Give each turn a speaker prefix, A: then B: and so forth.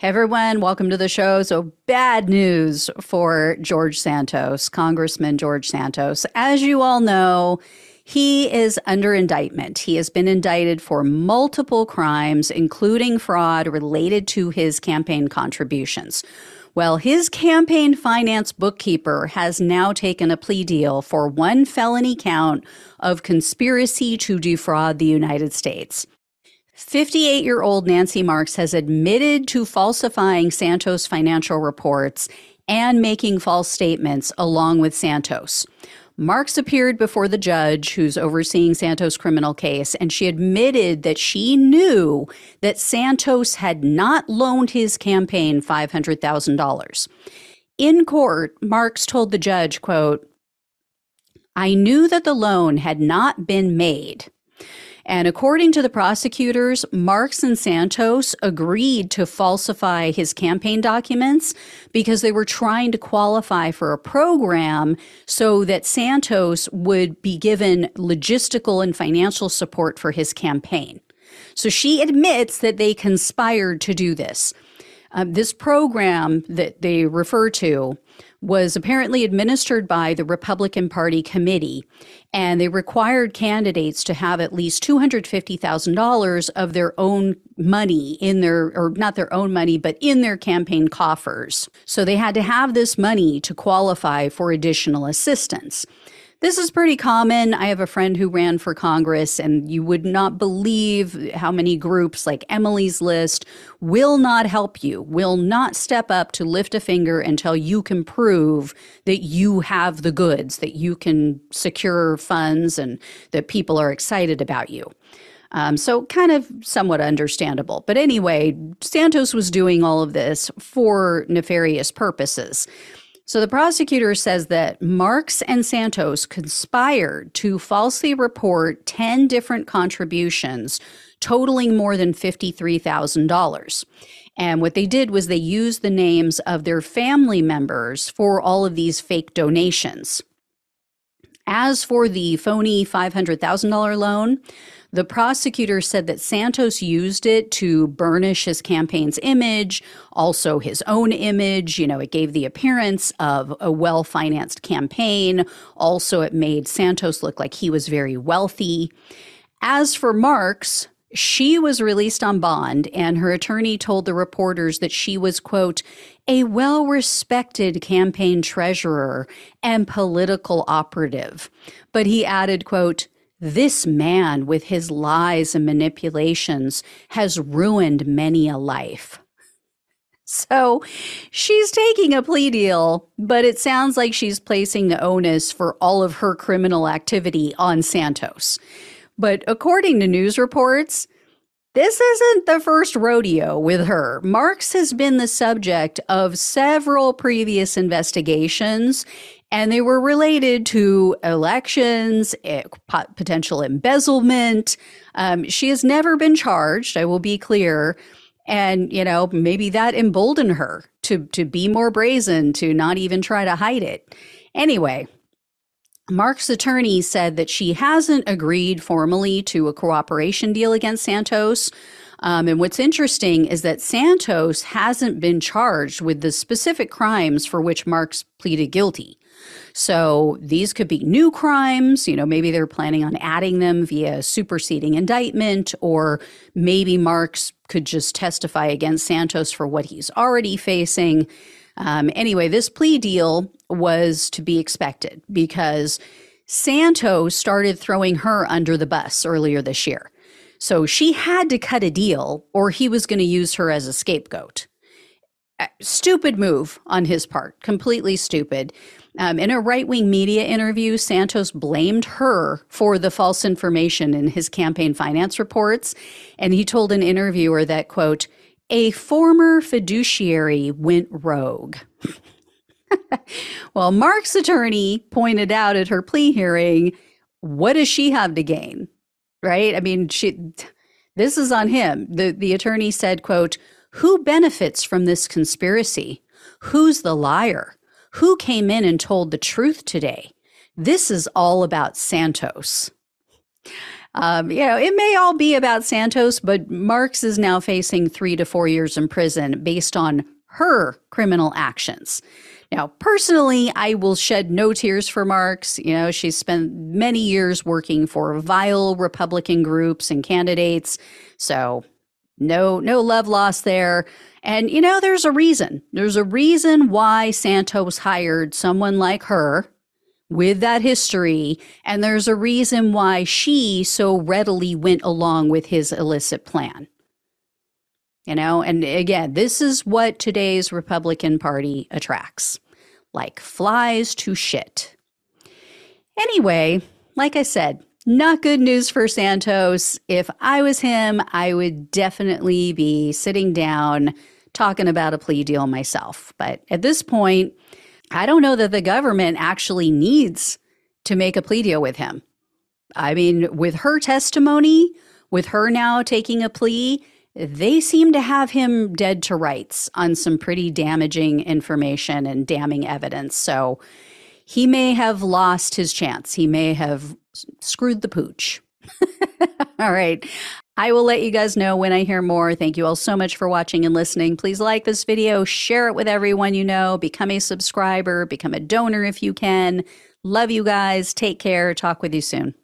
A: Hey everyone, welcome to the show. So, bad news for George Santos, Congressman George Santos. As you all know, he is under indictment. He has been indicted for multiple crimes, including fraud related to his campaign contributions. Well, his campaign finance bookkeeper has now taken a plea deal for one felony count of conspiracy to defraud the United States. 58 year old Nancy Marks has admitted to falsifying Santos financial reports and making false statements along with Santos. Marks appeared before the judge who's overseeing Santos' criminal case, and she admitted that she knew that Santos had not loaned his campaign $500,000. In court, Marks told the judge, quote, I knew that the loan had not been made. And according to the prosecutors, Marks and Santos agreed to falsify his campaign documents because they were trying to qualify for a program so that Santos would be given logistical and financial support for his campaign. So she admits that they conspired to do this. Um, this program that they refer to was apparently administered by the Republican Party committee, and they required candidates to have at least $250,000 of their own money in their, or not their own money, but in their campaign coffers. So they had to have this money to qualify for additional assistance. This is pretty common. I have a friend who ran for Congress, and you would not believe how many groups like Emily's List will not help you, will not step up to lift a finger until you can prove that you have the goods, that you can secure funds, and that people are excited about you. Um, so, kind of somewhat understandable. But anyway, Santos was doing all of this for nefarious purposes. So the prosecutor says that Marks and Santos conspired to falsely report 10 different contributions totaling more than $53,000. And what they did was they used the names of their family members for all of these fake donations. As for the phony $500,000 loan, the prosecutor said that Santos used it to burnish his campaign's image, also his own image. You know, it gave the appearance of a well financed campaign. Also, it made Santos look like he was very wealthy. As for Marks, she was released on bond, and her attorney told the reporters that she was, quote, a well respected campaign treasurer and political operative. But he added, quote, this man, with his lies and manipulations, has ruined many a life. So she's taking a plea deal, but it sounds like she's placing the onus for all of her criminal activity on Santos. But according to news reports, this isn't the first rodeo with her. Marks has been the subject of several previous investigations, and they were related to elections, eh, potential embezzlement. Um, she has never been charged, I will be clear. And, you know, maybe that emboldened her to, to be more brazen, to not even try to hide it. Anyway, Mark's attorney said that she hasn't agreed formally to a cooperation deal against Santos. Um, and what's interesting is that Santos hasn't been charged with the specific crimes for which Marks pleaded guilty. So these could be new crimes. You know, maybe they're planning on adding them via superseding indictment, or maybe Marks could just testify against Santos for what he's already facing. Um, anyway, this plea deal was to be expected because Santos started throwing her under the bus earlier this year. So she had to cut a deal or he was going to use her as a scapegoat. Uh, stupid move on his part, completely stupid. Um, in a right wing media interview, Santos blamed her for the false information in his campaign finance reports. And he told an interviewer that, quote, a former fiduciary went rogue. well, Mark's attorney pointed out at her plea hearing, what does she have to gain? Right? I mean, she this is on him. The the attorney said, quote, "Who benefits from this conspiracy? Who's the liar? Who came in and told the truth today? This is all about Santos." Um, you know, it may all be about Santos, but Marks is now facing three to four years in prison based on her criminal actions. Now, personally, I will shed no tears for Marks. You know, she's spent many years working for vile Republican groups and candidates. So, no no love lost there. And you know, there's a reason. There's a reason why Santos hired someone like her with that history, and there's a reason why she so readily went along with his illicit plan. You know, and again, this is what today's Republican Party attracts like flies to shit. Anyway, like I said, not good news for Santos. If I was him, I would definitely be sitting down talking about a plea deal myself. But at this point, I don't know that the government actually needs to make a plea deal with him. I mean, with her testimony, with her now taking a plea, they seem to have him dead to rights on some pretty damaging information and damning evidence. So he may have lost his chance. He may have screwed the pooch. all right. I will let you guys know when I hear more. Thank you all so much for watching and listening. Please like this video, share it with everyone you know, become a subscriber, become a donor if you can. Love you guys. Take care. Talk with you soon.